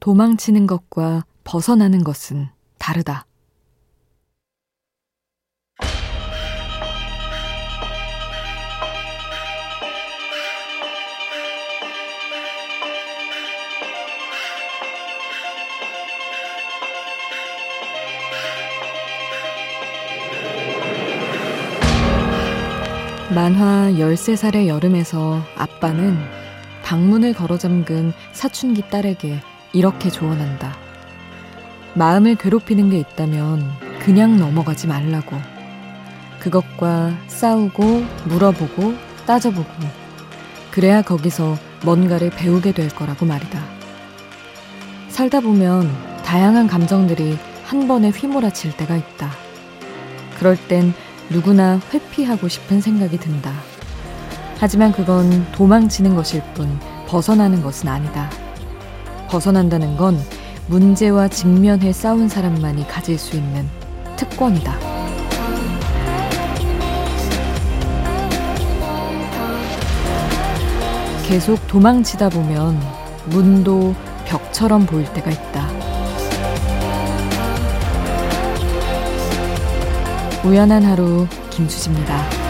도망치는 것과 벗어나는 것은 다르다. 만화 13살의 여름에서 아빠는 방문을 걸어 잠근 사춘기 딸에게 이렇게 조언한다. 마음을 괴롭히는 게 있다면 그냥 넘어가지 말라고. 그것과 싸우고 물어보고 따져보고 그래야 거기서 뭔가를 배우게 될 거라고 말이다. 살다 보면 다양한 감정들이 한 번에 휘몰아칠 때가 있다. 그럴 땐 누구나 회피하고 싶은 생각이 든다. 하지만 그건 도망치는 것일 뿐 벗어나는 것은 아니다. 벗어난다는 건 문제와 직면해 싸운 사람만이 가질 수 있는 특권이다. 계속 도망치다 보면 문도 벽처럼 보일 때가 있다. 우연한 하루 김수지입니다.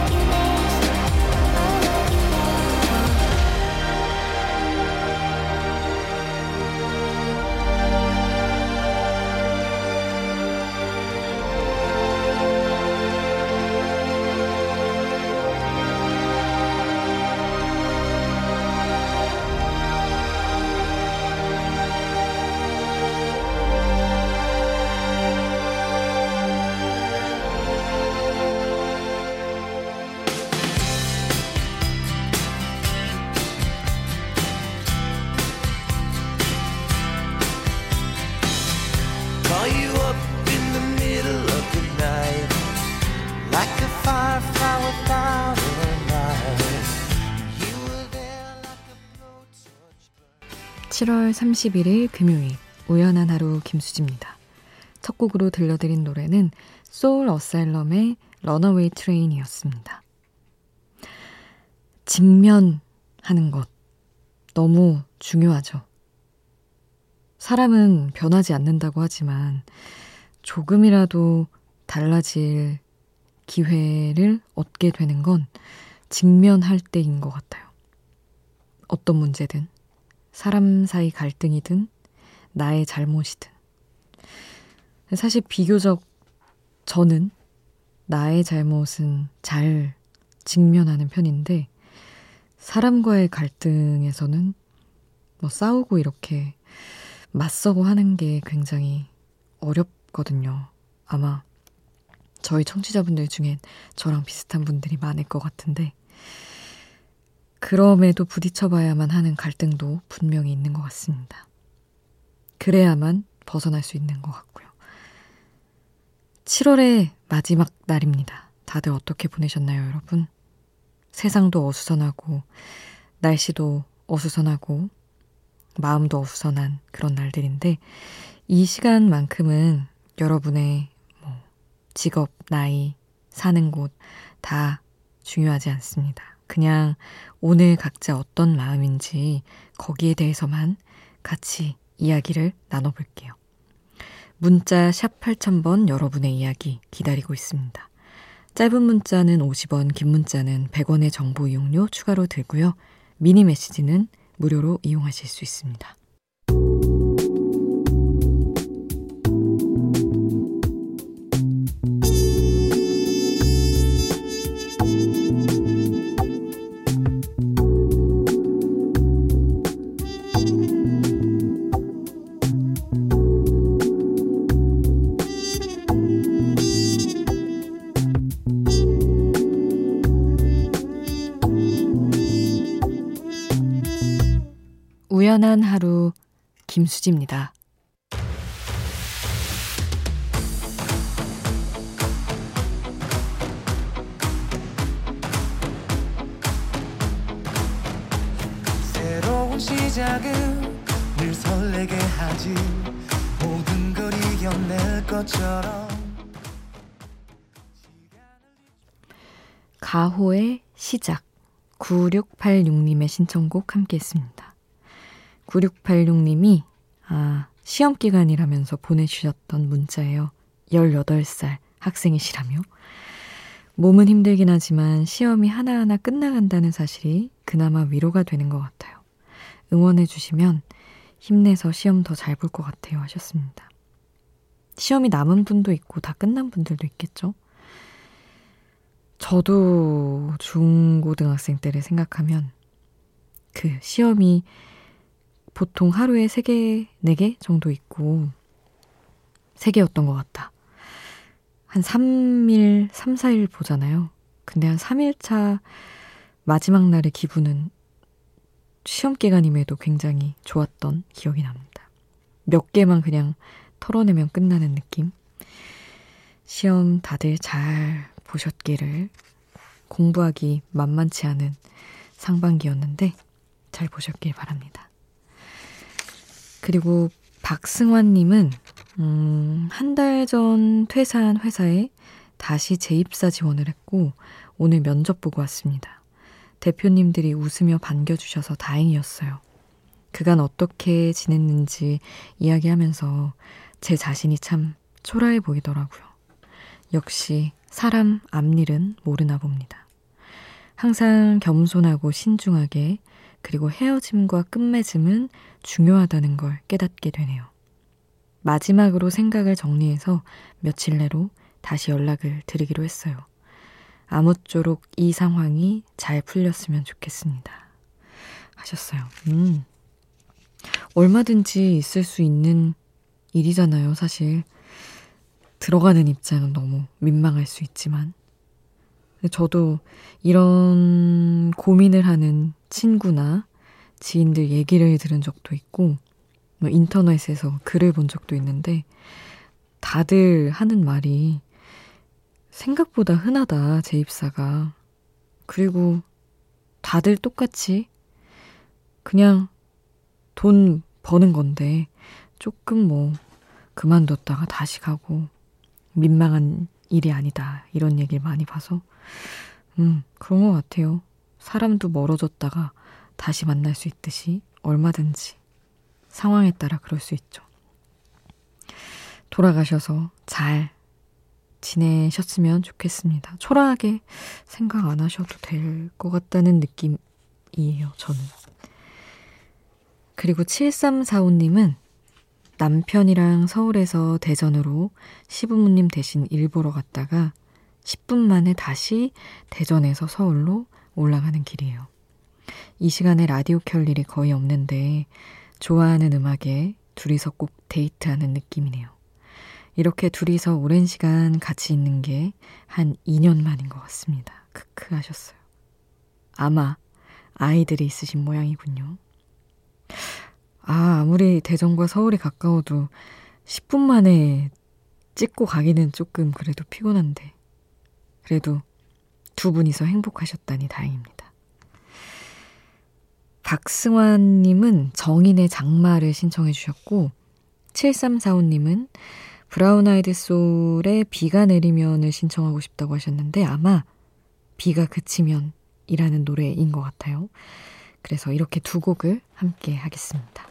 7월 31일 금요일 우연한 하루 김수지입니다. 첫 곡으로 들려드린 노래는 소울 어사일럼의 런어웨이 트레인이었습니다. 직면하는 것 너무 중요하죠. 사람은 변하지 않는다고 하지만 조금이라도 달라질 기회를 얻게 되는 건 직면할 때인 것 같아요. 어떤 문제든, 사람 사이 갈등이든, 나의 잘못이든. 사실 비교적 저는 나의 잘못은 잘 직면하는 편인데, 사람과의 갈등에서는 뭐 싸우고 이렇게 맞서고 하는 게 굉장히 어렵거든요. 아마 저희 청취자분들 중엔 저랑 비슷한 분들이 많을 것 같은데, 그럼에도 부딪혀봐야만 하는 갈등도 분명히 있는 것 같습니다. 그래야만 벗어날 수 있는 것 같고요. 7월의 마지막 날입니다. 다들 어떻게 보내셨나요, 여러분? 세상도 어수선하고, 날씨도 어수선하고, 마음도 어수선한 그런 날들인데, 이 시간만큼은 여러분의 뭐, 직업, 나이, 사는 곳 다 중요하지 않습니다. 그냥 오늘 각자 어떤 마음인지 거기에 대해서만 같이 이야기를 나눠볼게요. 문자 샵 8000번 여러분의 이야기 기다리고 있습니다. 짧은 문자는 50원, 긴 문자는 100원의 정보 이용료 추가로 들고요. 미니 메시지는 무료로 이용하실 수 있습니다. 우연한 하루 김수지입니다. 새로운 시작은 늘 설레게 하지 모든 걸 이겨낼 것처럼 가호의 시작 9686님의 신청곡 함께 했습니다. 9686님이, 아, 시험 기간이라면서 보내주셨던 문자예요. 18살 학생이시라며. 몸은 힘들긴 하지만 시험이 하나하나 끝나간다는 사실이 그나마 위로가 되는 것 같아요. 응원해주시면 힘내서 시험 더 잘 볼 것 같아요. 하셨습니다. 시험이 남은 분도 있고 다 끝난 분들도 있겠죠? 저도 중고등학생 때를 생각하면 그 시험이 보통 하루에 3개, 4개 정도 있고 3개였던 것 같다. 한 3일, 3, 4일 보잖아요. 근데 한 3일차 마지막 날의 기분은 시험 기간임에도 굉장히 좋았던 기억이 납니다. 몇 개만 그냥 털어내면 끝나는 느낌. 시험 다들 잘 보셨기를 공부하기 만만치 않은 상반기였는데 잘 보셨길 바랍니다. 그리고 박승환님은 음, 한 달 전 퇴사한 회사에 다시 재입사 지원을 했고 오늘 면접 보고 왔습니다. 대표님들이 웃으며 반겨주셔서 다행이었어요. 그간 어떻게 지냈는지 이야기하면서 제 자신이 참 초라해 보이더라고요. 역시 사람 앞일은 모르나 봅니다. 항상 겸손하고 신중하게 그리고 헤어짐과 끝맺음은 중요하다는 걸 깨닫게 되네요. 마지막으로 생각을 정리해서 며칠 내로 다시 연락을 드리기로 했어요. 아무쪼록 이 상황이 잘 풀렸으면 좋겠습니다. 하셨어요. 음. 얼마든지 있을 수 있는 일이잖아요, 사실. 들어가는 입장은 너무 민망할 수 있지만. 저도 이런 고민을 하는 친구나 지인들 얘기를 들은 적도 있고, 뭐 인터넷에서 글을 본 적도 있는데, 다들 하는 말이 생각보다 흔하다, 재입사가. 그리고 다들 똑같이 그냥 돈 버는 건데 조금 뭐 그만뒀다가 다시 가고 민망한 일이 아니다. 이런 얘기를 많이 봐서 음, 그런 것 같아요. 사람도 멀어졌다가 다시 만날 수 있듯이 얼마든지 상황에 따라 그럴 수 있죠. 돌아가셔서 잘 지내셨으면 좋겠습니다. 초라하게 생각 안 하셔도 될 것 같다는 느낌이에요, 저는. 그리고 7345님은 남편이랑 서울에서 대전으로 시부모님 대신 일 보러 갔다가 10분 만에 다시 대전에서 서울로 올라가는 길이에요. 이 시간에 라디오 켤 일이 거의 없는데 좋아하는 음악에 둘이서 꼭 데이트하는 느낌이네요. 이렇게 둘이서 오랜 시간 같이 있는 게 한 2년 만인 것 같습니다. 크크 하셨어요. 아마 아이들이 있으신 모양이군요. 아, 아무리 대전과 서울이 가까워도 10분 만에 찍고 가기는 조금 그래도 피곤한데. 그래도 두 분이서 행복하셨다니 다행입니다. 박승환님은 정인의 장마를 신청해 주셨고, 7345님은 브라운 아이드 소울의 비가 내리면을 신청하고 싶다고 하셨는데 아마 비가 그치면 이라는 노래인 것 같아요. 그래서 이렇게 두 곡을 함께 하겠습니다.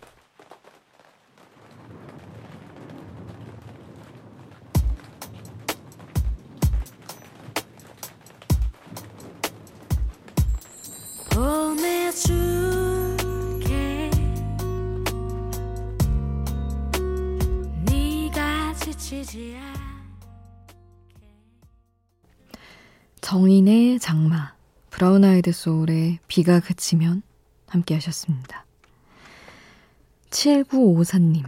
정인의 장마, 브라운 아이드 소울의 비가 그치면 함께 하셨습니다. 7954님,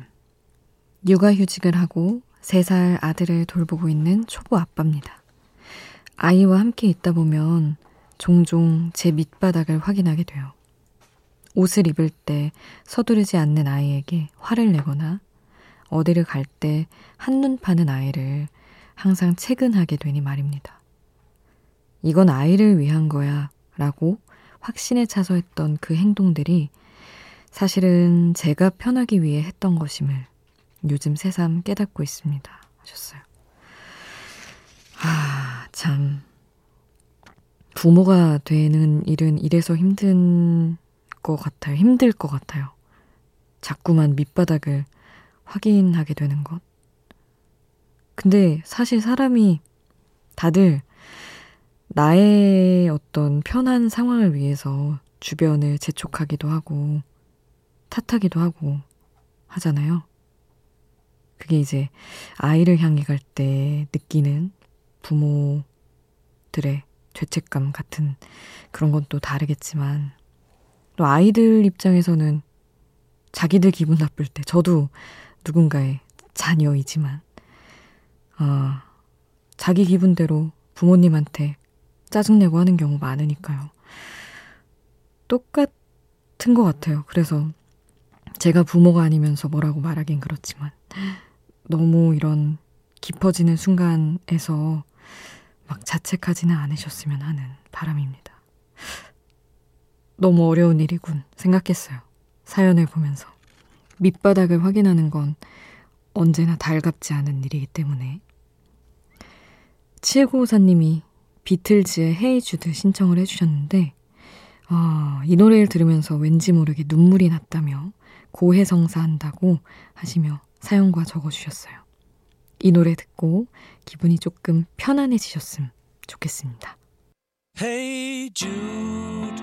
육아휴직을 하고 3살 아들을 돌보고 있는 초보 아빠입니다. 아이와 함께 있다 보면 종종 제 밑바닥을 확인하게 돼요. 옷을 입을 때 서두르지 않는 아이에게 화를 내거나 어디를 갈 때 한눈 파는 아이를 항상 체근하게 되니 말입니다. 이건 아이를 위한 거야 라고 확신에 차서 했던 그 행동들이 사실은 제가 편하기 위해 했던 것임을 요즘 새삼 깨닫고 있습니다. 하셨어요. 아, 참. 부모가 되는 일은 이래서 힘든 것 같아요. 힘들 것 같아요. 자꾸만 밑바닥을 확인하게 되는 것. 근데 사실 사람이 다들 나의 어떤 편한 상황을 위해서 주변을 재촉하기도 하고 탓하기도 하고 하잖아요. 그게 이제 아이를 향해 갈 때 느끼는 부모들의 죄책감 같은 그런 건 또 다르겠지만 또 아이들 입장에서는 자기들 기분 나쁠 때 저도 누군가의 자녀이지만 어, 자기 기분대로 부모님한테 짜증내고 하는 경우 많으니까요. 똑같은 것 같아요. 그래서 제가 부모가 아니면서 뭐라고 말하긴 그렇지만 너무 이런 깊어지는 순간에서 막 자책하지는 않으셨으면 하는 바람입니다. 너무 어려운 일이군 생각했어요. 사연을 보면서. 밑바닥을 확인하는 건 언제나 달갑지 않은 일이기 때문에. 7954님이 비틀즈의 헤이 주드 신청을 해주셨는데, 아, 이 노래를 들으면서 왠지 모르게 눈물이 났다며 고해성사한다고 하시며 사연과 적어주셨어요. 이 노래 듣고 기분이 조금 편안해지셨음 좋겠습니다. Hey Jude,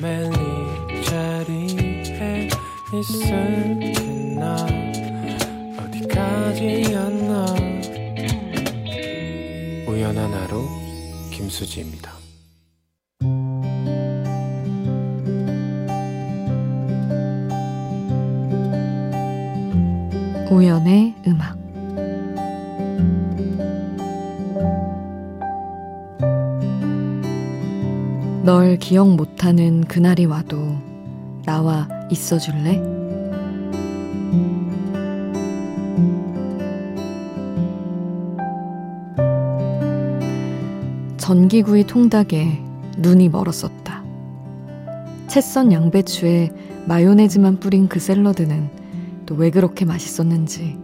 매일 이 자리에 있을게 나? 어디까지였나? 우연한 하루 김수지입니다. 우연의 음악 기억 못하는 그날이 와도 나와 있어 줄래? 전기구이 통닭에 눈이 멀었었다. 채썬 양배추에 마요네즈만 뿌린 그 샐러드는 또 왜 그렇게 맛있었는지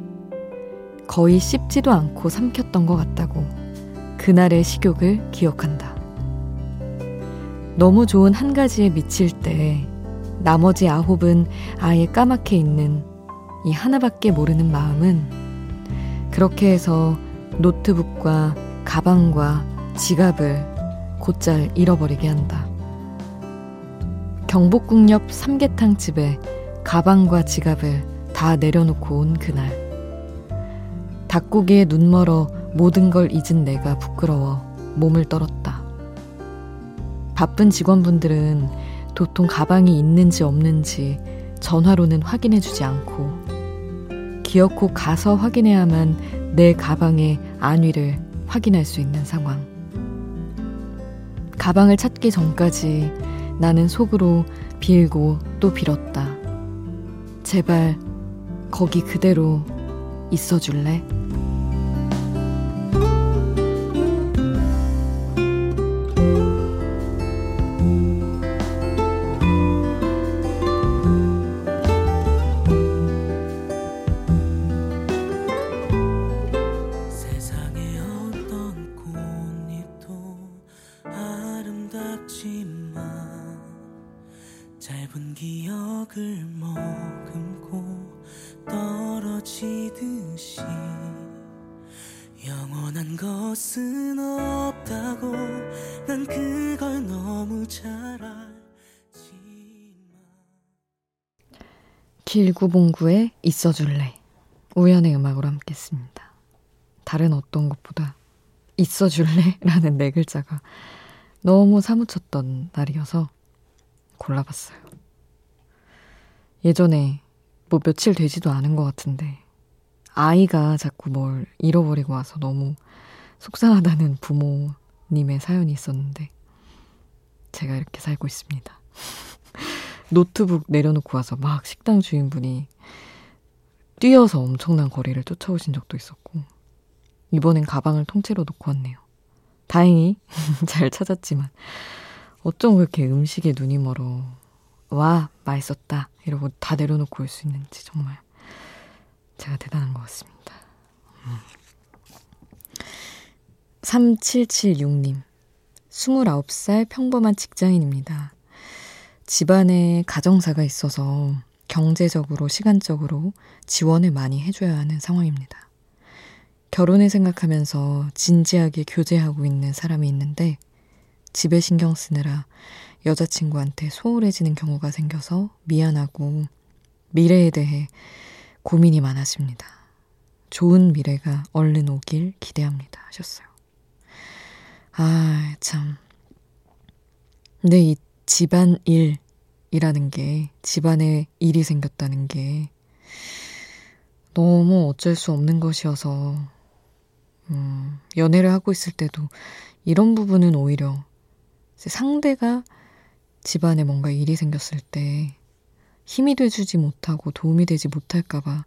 거의 씹지도 않고 삼켰던 것 같다고 그날의 식욕을 기억한다. 너무 좋은 한 가지에 미칠 때 나머지 아홉은 아예 까맣게 있는 이 하나밖에 모르는 마음은 그렇게 해서 노트북과 가방과 지갑을 곧잘 잃어버리게 한다. 경복궁 옆 삼계탕 집에 가방과 지갑을 다 내려놓고 온 그날. 닭고기에 눈 멀어 모든 걸 잊은 내가 부끄러워 몸을 떨었다. 바쁜 직원분들은 도통 가방이 있는지 없는지 전화로는 확인해주지 않고 기어코 가서 확인해야만 내 가방의 안위를 확인할 수 있는 상황. 가방을 찾기 전까지 나는 속으로 빌고 또 빌었다. 제발 거기 그대로 있어 줄래? 1909의 있어줄래. 우연의 음악으로 함께 했습니다. 다른 어떤 것보다 있어줄래? 라는 네 글자가 너무 사무쳤던 날이어서 골라봤어요. 예전에 뭐 며칠 되지도 않은 것 같은데 아이가 자꾸 뭘 잃어버리고 와서 너무 속상하다는 부모님의 사연이 있었는데 제가 이렇게 살고 있습니다. 노트북 내려놓고 와서 막 식당 주인분이 뛰어서 엄청난 거리를 쫓아오신 적도 있었고, 이번엔 가방을 통째로 놓고 왔네요. 다행히 잘 찾았지만, 어쩜 그렇게 음식에 눈이 멀어. 와, 맛있었다. 이러고 다 내려놓고 올 수 있는지 정말 제가 대단한 것 같습니다. 음. 3776님. 29살 평범한 직장인입니다. 집안에 가정사가 있어서 경제적으로, 시간적으로 지원을 많이 해줘야 하는 상황입니다. 결혼을 생각하면서 진지하게 교제하고 있는 사람이 있는데 집에 신경 쓰느라 여자친구한테 소홀해지는 경우가 생겨서 미안하고 미래에 대해 고민이 많아집니다. 좋은 미래가 얼른 오길 기대합니다. 하셨어요. 아, 참. 근데 이 집안 일이라는 게, 집안에 일이 생겼다는 게 너무 어쩔 수 없는 것이어서, 음, 연애를 하고 있을 때도 이런 부분은 오히려 상대가 집안에 뭔가 일이 생겼을 때 힘이 돼주지 못하고 도움이 되지 못할까봐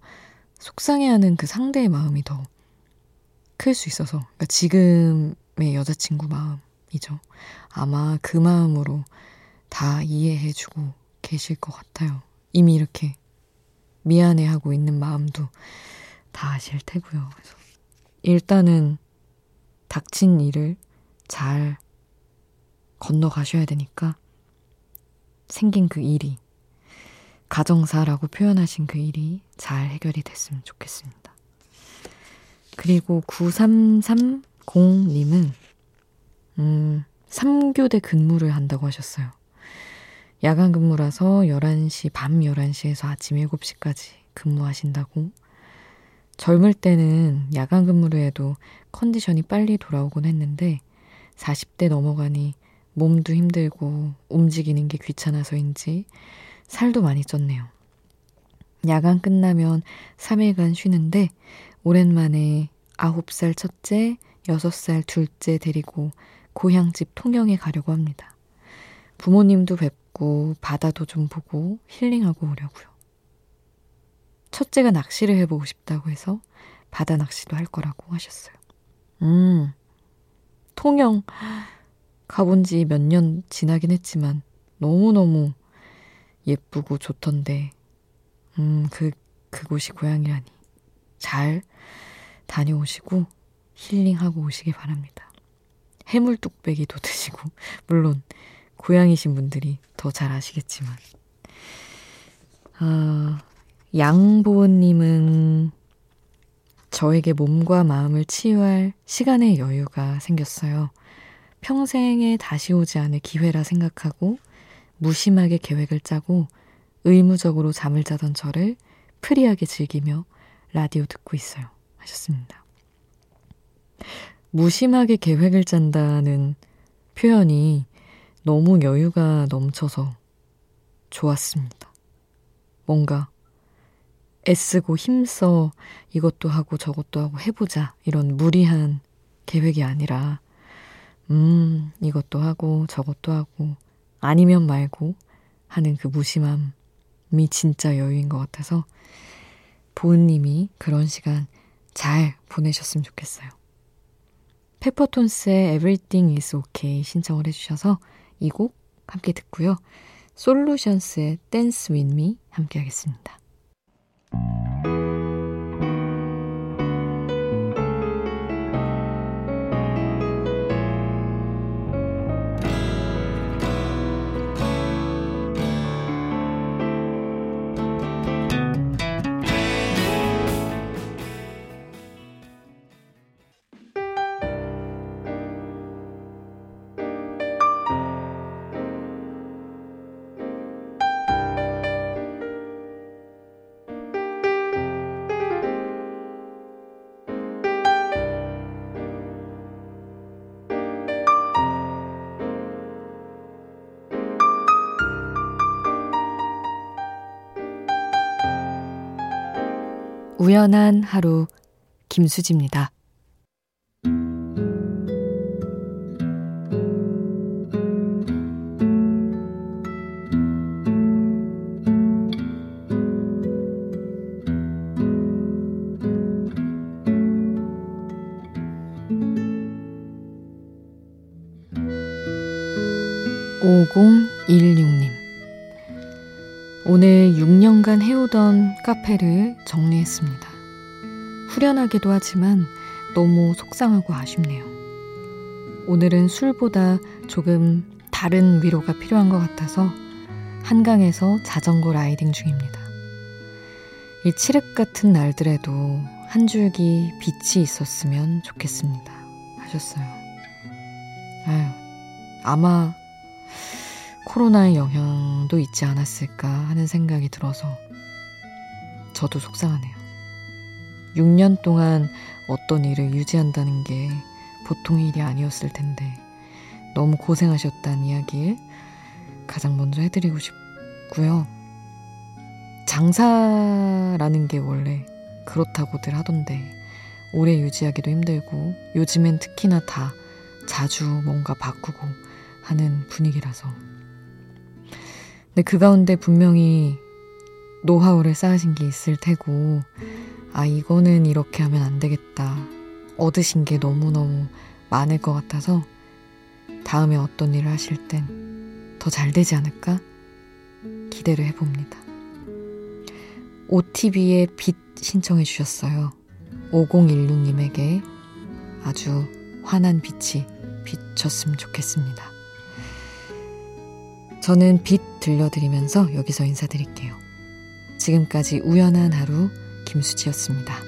속상해하는 그 상대의 마음이 더 클 수 있어서 그러니까 지금의 여자친구 마음이죠. 아마 그 마음으로 다 이해해주고 계실 것 같아요. 이미 이렇게 미안해하고 있는 마음도 다 아실 테고요. 그래서 일단은 닥친 일을 잘 건너가셔야 되니까 생긴 그 일이 가정사라고 표현하신 그 일이 잘 해결이 됐으면 좋겠습니다. 그리고 9330님은 음, 3교대 근무를 한다고 하셨어요. 야간 근무라서 11시, 밤 11시에서 아침 7시까지 근무하신다고. 젊을 때는 야간 근무를 해도 컨디션이 빨리 돌아오곤 했는데 40대 넘어가니 몸도 힘들고 움직이는 게 귀찮아서인지 살도 많이 쪘네요. 야간 끝나면 3일간 쉬는데 오랜만에 9살 첫째, 6살 둘째 데리고 고향집 통영에 가려고 합니다. 부모님도 뵙고 바다도 좀 보고 힐링하고 오려고요. 첫째가 낚시를 해보고 싶다고 해서 바다 낚시도 할 거라고 하셨어요. 음, 통영. 가본 지 몇 년 지나긴 했지만 너무너무 예쁘고 좋던데, 음, 그, 그곳이 고향이라니. 잘 다녀오시고 힐링하고 오시기 바랍니다. 해물 뚝배기도 드시고, 물론 고향이신 분들이 더 잘 아시겠지만. 아, 양보님은 저에게 몸과 마음을 치유할 시간의 여유가 생겼어요. 평생에 다시 오지 않을 기회라 생각하고 무심하게 계획을 짜고 의무적으로 잠을 자던 저를 프리하게 즐기며 라디오 듣고 있어요. 하셨습니다. 무심하게 계획을 짠다는 표현이 너무 여유가 넘쳐서 좋았습니다. 뭔가 애쓰고 힘써 이것도 하고 저것도 하고 해보자 이런 무리한 계획이 아니라 음, 이것도 하고 저것도 하고 아니면 말고 하는 그 무심함이 진짜 여유인 것 같아서 보은님이 그런 시간 잘 보내셨으면 좋겠어요. 페퍼톤스의 Everything is OK 신청을 해주셔서 이 곡 함께 듣고요. 솔루션스의 with Me 함께 하겠습니다. 우연한 하루 김수지입니다. 5016님 오늘 6년간 해오던 카페를 정리했습니다. 후련하기도 하지만 너무 속상하고 아쉽네요. 오늘은 술보다 조금 다른 위로가 필요한 것 같아서 한강에서 자전거 라이딩 중입니다. 이 칠흑 같은 날들에도 한 줄기 빛이 있었으면 좋겠습니다. 하셨어요. 아유, 아마 코로나의 영향도 있지 않았을까 하는 생각이 들어서 저도 속상하네요. 6년 동안 어떤 일을 유지한다는 게 보통 일이 아니었을 텐데 너무 고생하셨다는 이야기를 가장 먼저 해드리고 싶고요. 장사라는 게 원래 그렇다고들 하던데 오래 유지하기도 힘들고 요즘엔 특히나 다 자주 뭔가 바꾸고 하는 분위기라서 근데 그 가운데 분명히 노하우를 쌓으신 게 있을 테고, 아, 이거는 이렇게 하면 안 되겠다. 얻으신 게 너무너무 많을 것 같아서, 다음에 어떤 일을 하실 땐 더 잘 되지 않을까? 기대를 해봅니다. OTB의 빛 신청해 주셨어요. 5016님에게 아주 환한 빛이 비쳤으면 좋겠습니다. 저는 빛 들려드리면서 여기서 인사드릴게요. 지금까지 우연한 하루 김수지였습니다.